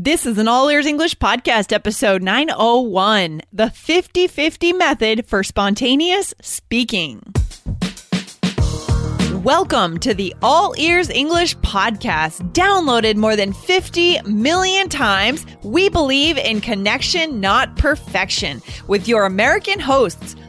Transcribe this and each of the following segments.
This is an All Ears English Podcast, episode 901 The 50 50 Method for Spontaneous Speaking. Welcome to the All Ears English Podcast. Downloaded more than 50 million times, we believe in connection, not perfection, with your American hosts.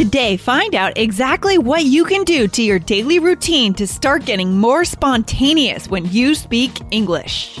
Today, find out exactly what you can do to your daily routine to start getting more spontaneous when you speak English.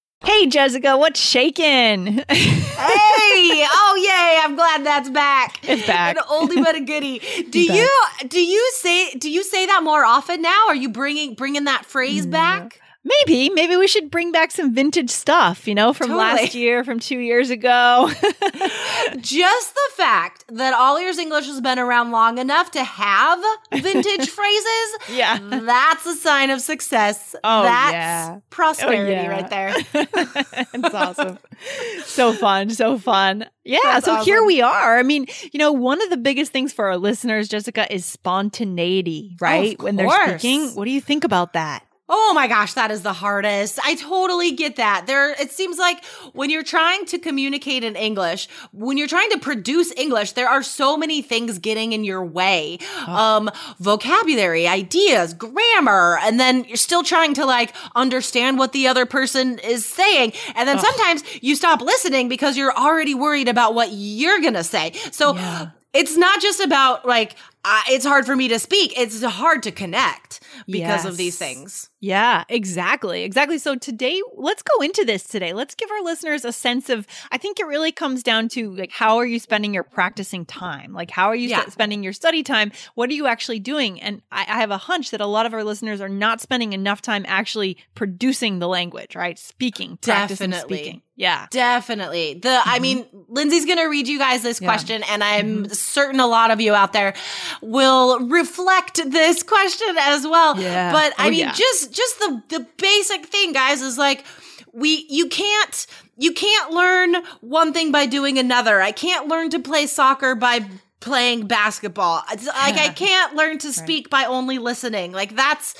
Hey, Jessica, what's shaking? hey! Oh, yay! I'm glad that's back. It's back. An oldie but a goodie. Do you do you say do you say that more often now? Are you bringing bringing that phrase Mm. back? Maybe, maybe we should bring back some vintage stuff, you know, from Totally. last year, from two years ago. Just the fact that All Ears English has been around long enough to have vintage phrases, Yeah. that's a sign of success. Oh, that's yeah. Oh, prosperity Oh, yeah. right there. it's awesome. so fun, so fun. Yeah, That's so here we are. I mean, you know, one of the biggest things for our listeners, Jessica, is spontaneity, right? when they're speaking. What do you think about that? Oh my gosh, that is the hardest. I totally get that. There it seems like when you're trying to communicate in English, when you're trying to produce English, there are so many things getting in your way. Um vocabulary, ideas, grammar, and then you're still trying to like understand what the other person is saying. And then sometimes you stop listening because you're already worried about what you're going to say. So it's not just about like uh, it's hard for me to speak. It's hard to connect because of these things. Yeah, exactly. Exactly. So today, let's go into this today. Let's give our listeners a sense of I think it really comes down to like how are you spending your practicing time? Like how are you Yeah. st- spending your study time? What are you actually doing? And I, I have a hunch that a lot of our listeners are not spending enough time actually producing the language, right? Speaking, practicing speaking. Yeah. Definitely. The I mean, Lindsay's going to read you guys this question and I'm certain a lot of you out there will reflect this question as well. Yeah. But I Oh, mean, yeah. just just the the basic thing guys is like we you can't you can't learn one thing by doing another. I can't learn to play soccer by playing basketball. It's like I can't learn to speak by only listening. Like that's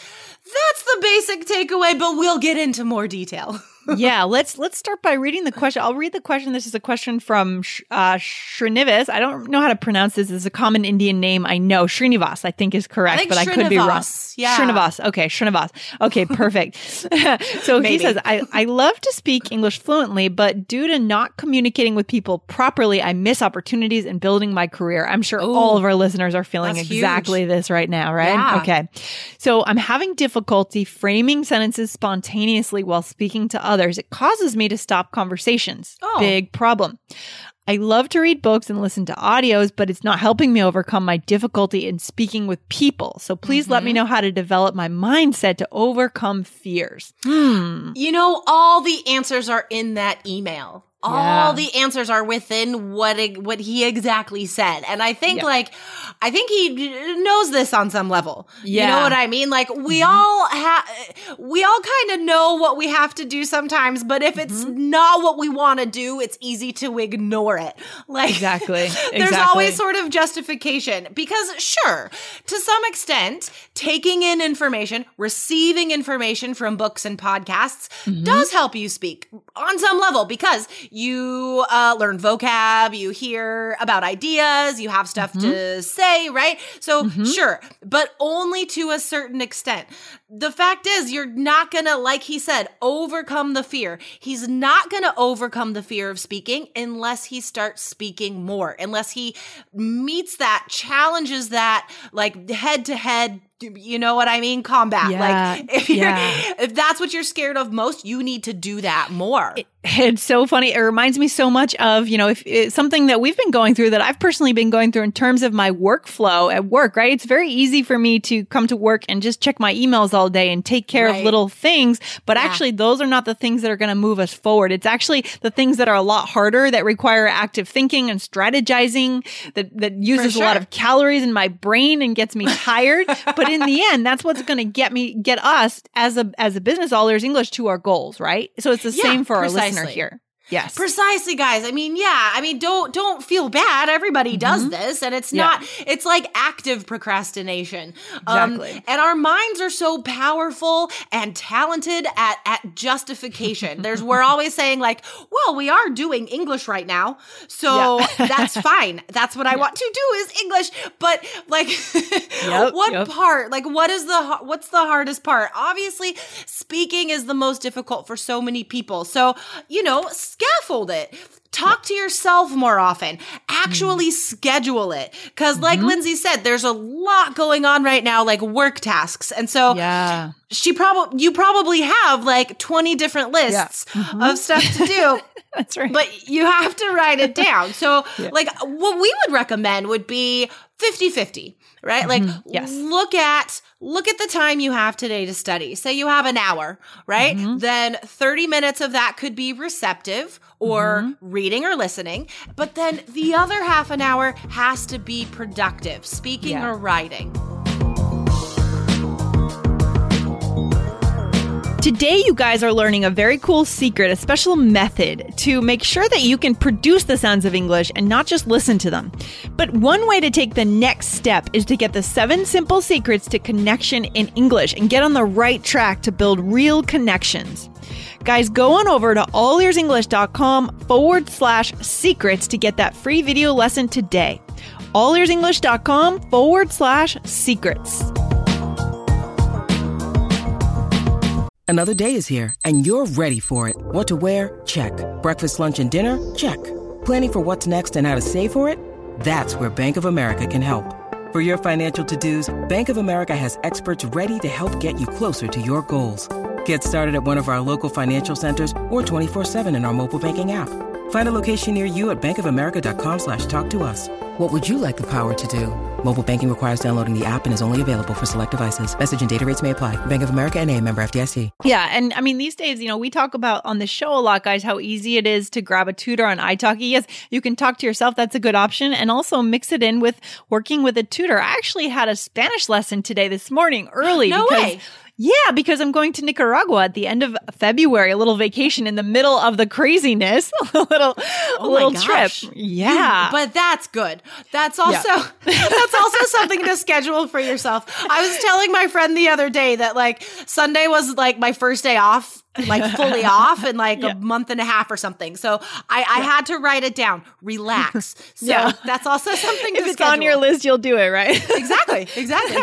that's the basic takeaway, but we'll get into more detail. yeah, let's let's start by reading the question. I'll read the question. This is a question from Sh- uh, Srinivas. I don't know how to pronounce this. It's a common Indian name. I know Srinivas. I think is correct, think but I could be wrong. Yeah. Srinivas. Okay, Srinivas. Okay, perfect. so he says, I, "I love to speak English fluently, but due to not communicating with people properly, I miss opportunities in building my career." I'm sure all of our listeners are feeling exactly this right now, right? Yeah. Okay. So I'm having difficulty framing sentences spontaneously while speaking to others. It causes me to stop conversations. Oh. Big problem. I love to read books and listen to audios, but it's not helping me overcome my difficulty in speaking with people. So please let Mm-hmm. me know how to develop my mindset to overcome fears. Hmm. You know, all the answers are in that email. All Yeah. the answers are within what what he exactly said, and I think Yeah. like I think he knows this on some level. you Yeah. know what I mean. Like we all have, we all kind of know what we have to do sometimes, but if it's not what we want to do, it's easy to ignore it. Like Exactly. there's Exactly. always sort of justification because sure to some extent taking in information receiving information from books and podcasts Mm-hmm. does help you speak on some level because you uh, learn vocab, you hear about ideas, you have stuff Mm-hmm. to say, right? So, sure, but only to a certain extent. The fact is, you're not gonna, like he said, overcome the fear. He's not gonna overcome the fear of speaking unless he starts speaking more, unless he meets that, challenges that, like head to head. You know what I mean? Combat. Yeah, Like if you're, yeah. if that's what you're scared of most, you need to do that more. It's so funny. It reminds me so much of, you know, if it's something that we've been going through that I've personally been going through in terms of my workflow at work, right? It's very easy for me to come to work and just check my emails all day and take care Right. of little things. But Yeah. actually, those are not the things that are going to move us forward. It's actually the things that are a lot harder that require active thinking and strategizing that, that uses a lot of calories in my brain and gets me tired. but in the end, that's what's going to get me, get us as a, as a business all ears English to our goals, right? So it's the Yeah, same for our listener here. Yes. Precisely, guys. I mean, yeah. I mean, don't don't feel bad. Everybody does this, and it's Mm-hmm. Yeah. not. It's like active procrastination. Um, Exactly. and our minds are so powerful and talented at at justification. There's we're always saying like, well, we are doing English right now, so Yeah. that's fine. That's what I want to do is English. But like, what yep. part? Like, what is the what's the hardest part? Obviously, speaking is the most difficult for so many people. So you know, scaffold it. Talk to yourself more often. Actually Mm-hmm. schedule it. Cause like Lindsay said, there's a lot going on right now, like work tasks. And so Yeah. she probably, you probably have like 20 different lists Mm-hmm. of stuff to do. That's right. but you have to write it down. So, like, what we would recommend would be 50 50, right? Like, Mm-hmm. Yes. look at. Look at the time you have today to study. Say you have an hour, right? Mm-hmm. Then 30 minutes of that could be receptive or Mm-hmm. reading or listening. But then the other half an hour has to be productive, speaking Yeah. or writing. Today, you guys are learning a very cool secret, a special method to make sure that you can produce the sounds of English and not just listen to them. But one way to take the next step is to get the seven simple secrets to connection in English and get on the right track to build real connections. Guys, go on over to allearsenglish.com forward slash secrets to get that free video lesson today. allearsenglish.com forward slash secrets. Another day is here, and you're ready for it. What to wear? Check. Breakfast, lunch, and dinner? Check. Planning for what's next and how to save for it? That's where Bank of America can help. For your financial to-dos, Bank of America has experts ready to help get you closer to your goals. Get started at one of our local financial centers or 24-7 in our mobile banking app. Find a location near you at bankofamerica.com slash talk to us. What would you like the power to do? Mobile banking requires downloading the app and is only available for select devices. Message and data rates may apply. Bank of America and a member FDIC. Yeah, and I mean these days, you know, we talk about on the show a lot, guys, how easy it is to grab a tutor on iTalki. Yes, you can talk to yourself; that's a good option, and also mix it in with working with a tutor. I actually had a Spanish lesson today this morning early. No because, way. Yeah, because I'm going to Nicaragua at the end of February, a little vacation in the middle of the craziness, a little, Oh little trip. Yeah, But that's good. That's also that's also something to schedule for yourself. I was telling my friend the other day that like Sunday was like my first day off, like fully off in like a month and a half or something. So I, I had to write it down. Relax. So Yeah. that's also something if it's on your list, you'll do it, right? Exactly. Exactly.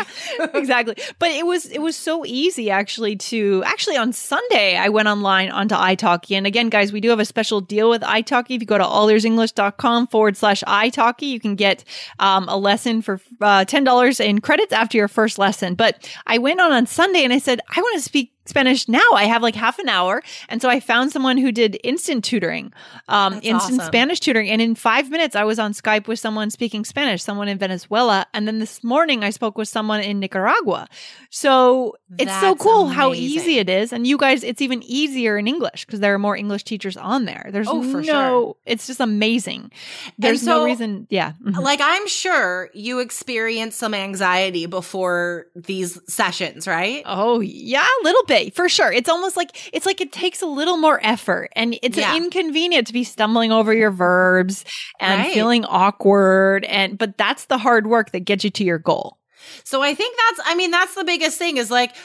exactly. But it was it was so easy actually to actually on Sunday I went online onto italki. And again, guys, we do have a special deal with italki. If you go to allearsenglish.com forward slash italki, you can get um, a lesson for uh, ten dollars in credits after your first lesson. But I went on on Sunday and I said, I want to speak Spanish now. I have like half an hour. And so I found someone who did instant tutoring, um, That's instant awesome. Spanish tutoring. And in five minutes, I was on Skype with someone speaking Spanish, someone in Venezuela. And then this morning, I spoke with someone in Nicaragua. So it's so That's cool how easy it is. And you guys, it's even easier in English because there are more English teachers on there. There's Oh, for no, sure. it's just amazing. There's no reason. Yeah. Mhm. Like I'm sure you experienced some anxiety before these sessions, right? Oh yeah, a little bit for sure. It's almost like it's like it takes a little more effort, and it's Yeah. inconvenient to be stumbling over your verbs and Right. feeling awkward. And but that's the hard work that gets you to your goal. So I think that's, I mean, that's the biggest thing is like,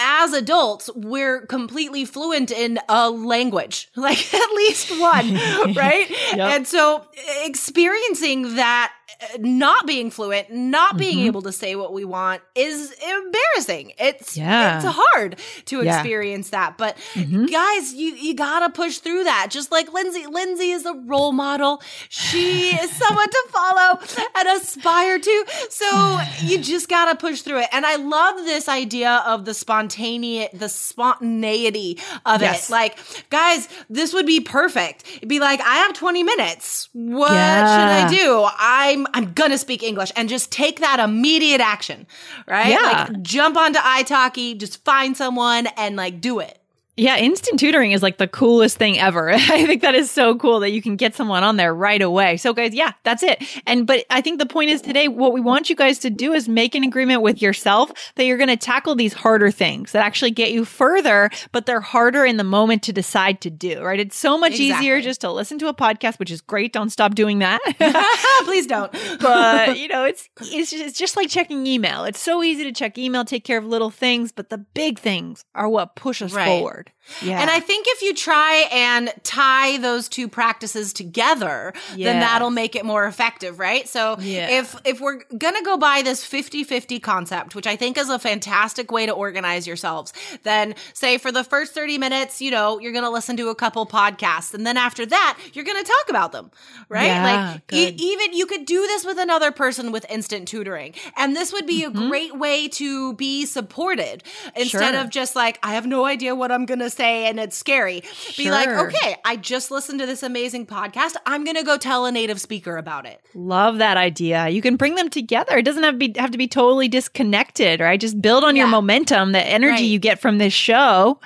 as adults, we're completely fluent in a language, like at least one, right? Yep. And so experiencing that not being fluent, not being mm-hmm. able to say what we want is embarrassing. It's yeah. it's hard to yeah. experience that. But mm-hmm. guys, you you gotta push through that. Just like Lindsay. Lindsay is a role model. She is someone to follow and aspire to. So you just gotta push through it. And I love this idea of the spontaneous the spontaneity of yes. it. Like, guys, this would be perfect. It'd be like, I have 20 minutes. What yeah. should I do? I'm I'm gonna speak English and just take that immediate action, right? Yeah. Like jump onto italki, just find someone and like do it. Yeah, instant tutoring is like the coolest thing ever. I think that is so cool that you can get someone on there right away. So guys, yeah, that's it. And but I think the point is today what we want you guys to do is make an agreement with yourself that you're going to tackle these harder things that actually get you further, but they're harder in the moment to decide to do, right? It's so much exactly. easier just to listen to a podcast, which is great. Don't stop doing that. Please don't. but, you know, it's it's just, it's just like checking email. It's so easy to check email, take care of little things, but the big things are what push us right. forward hard yeah. And I think if you try and tie those two practices together, yeah. then that'll make it more effective, right? So yeah. if if we're going to go by this 50-50 concept, which I think is a fantastic way to organize yourselves, then say for the first 30 minutes, you know, you're going to listen to a couple podcasts and then after that, you're going to talk about them, right? like e- even you could do this with another person with instant tutoring. And this would be mm-hmm. a great way to be supported instead sure. of just like I have no idea what I'm going to say and it's scary. Be like, okay, I just listened to this amazing podcast. I'm going to go tell a native speaker about it. Love that idea. You can bring them together. It doesn't have to be, have to be totally disconnected, right? Just build on yeah. your momentum, the energy right. you get from this show,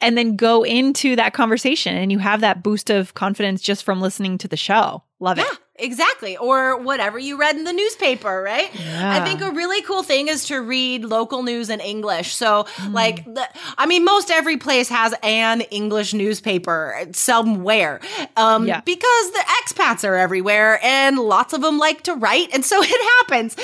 and then go into that conversation and you have that boost of confidence just from listening to the show. Love yeah. it. Exactly. Or whatever you read in the newspaper, right? Yeah. I think a really cool thing is to read local news in English. So, mm. like, the, I mean, most every place has an English newspaper somewhere um, yeah. because the expats are everywhere and lots of them like to write. And so it happens.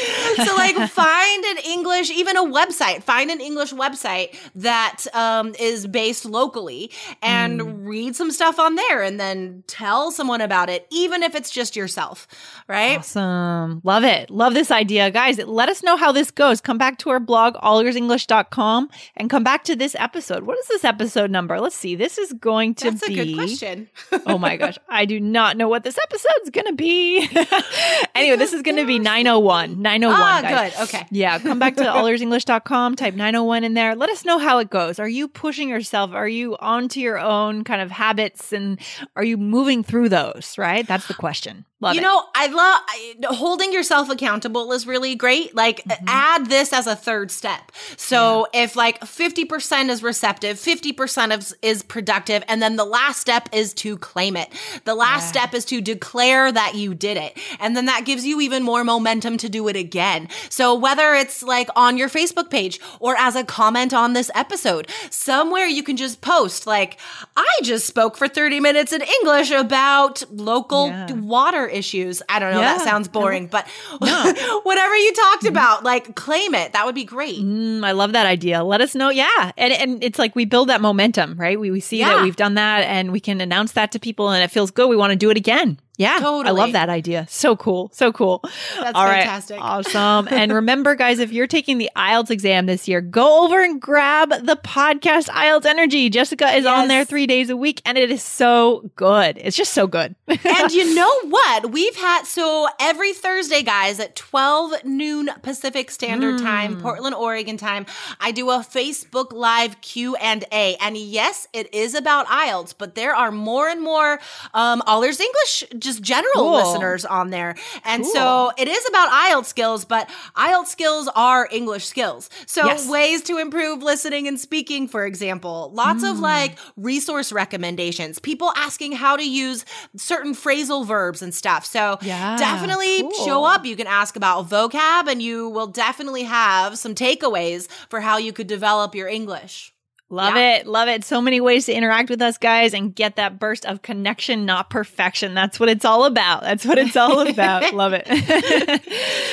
So, like, find an English, even a website, find an English website that um, is based locally and mm. read some stuff on there and then tell someone about it, even if it's just yourself yourself, right? Awesome. Love it. Love this idea. Guys, let us know how this goes. Come back to our blog, allearsenglish.com, and come back to this episode. What is this episode number? Let's see. This is going to That's be. That's a good question. oh my gosh. I do not know what this episode's going to be. anyway, this is going to be 901. 901. Ah, guys. good. Okay. Yeah. Come back to allearsenglish.com, type 901 in there. Let us know how it goes. Are you pushing yourself? Are you onto your own kind of habits and are you moving through those, right? That's the question. Love you it. know, I love I, holding yourself accountable is really great. Like, mm-hmm. add this as a third step. So, yeah. if like 50% is receptive, 50% is, is productive, and then the last step is to claim it. The last yeah. step is to declare that you did it. And then that gives you even more momentum to do it again. So, whether it's like on your Facebook page or as a comment on this episode, somewhere you can just post, like, I just spoke for 30 minutes in English about local yeah. water issues. I don't know. Yeah. That sounds boring, but no. whatever you talked mm-hmm. about, like claim it. That would be great. Mm, I love that idea. Let us know. Yeah. And, and it's like we build that momentum, right? We, we see yeah. that we've done that and we can announce that to people and it feels good. We want to do it again. Yeah, totally. I love that idea. So cool. So cool. That's All fantastic. Right, awesome. and remember, guys, if you're taking the IELTS exam this year, go over and grab the podcast IELTS Energy. Jessica is yes. on there three days a week, and it is so good. It's just so good. and you know what? We've had so every Thursday, guys, at 12 noon Pacific Standard mm. Time, Portland, Oregon time, I do a Facebook Live Q and A. And yes, it is about IELTS, but there are more and more um, All Ears English just general cool. listeners on there. And cool. so it is about IELTS skills, but IELTS skills are English skills. So yes. ways to improve listening and speaking, for example, lots mm. of like resource recommendations, people asking how to use certain phrasal verbs and stuff. So yeah, definitely cool. show up. You can ask about vocab and you will definitely have some takeaways for how you could develop your English. Love yeah. it. Love it. So many ways to interact with us, guys, and get that burst of connection, not perfection. That's what it's all about. That's what it's all about. Love it.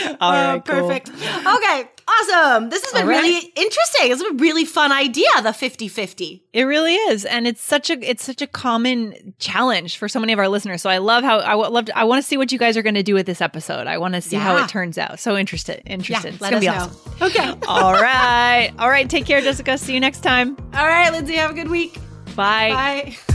Oh, all oh, right, perfect. Cool. Okay. Awesome. This has been right. really interesting. It's a really fun idea, the 50-50. It really is, and it's such a it's such a common challenge for so many of our listeners. So I love how I love I want to see what you guys are going to do with this episode. I want to see how it turns out. So interested, interested. it's let gonna us be know. awesome. Okay. All right, all right. Take care, Jessica. See you next time. All right, Lindsay, have a good week. Bye. Bye.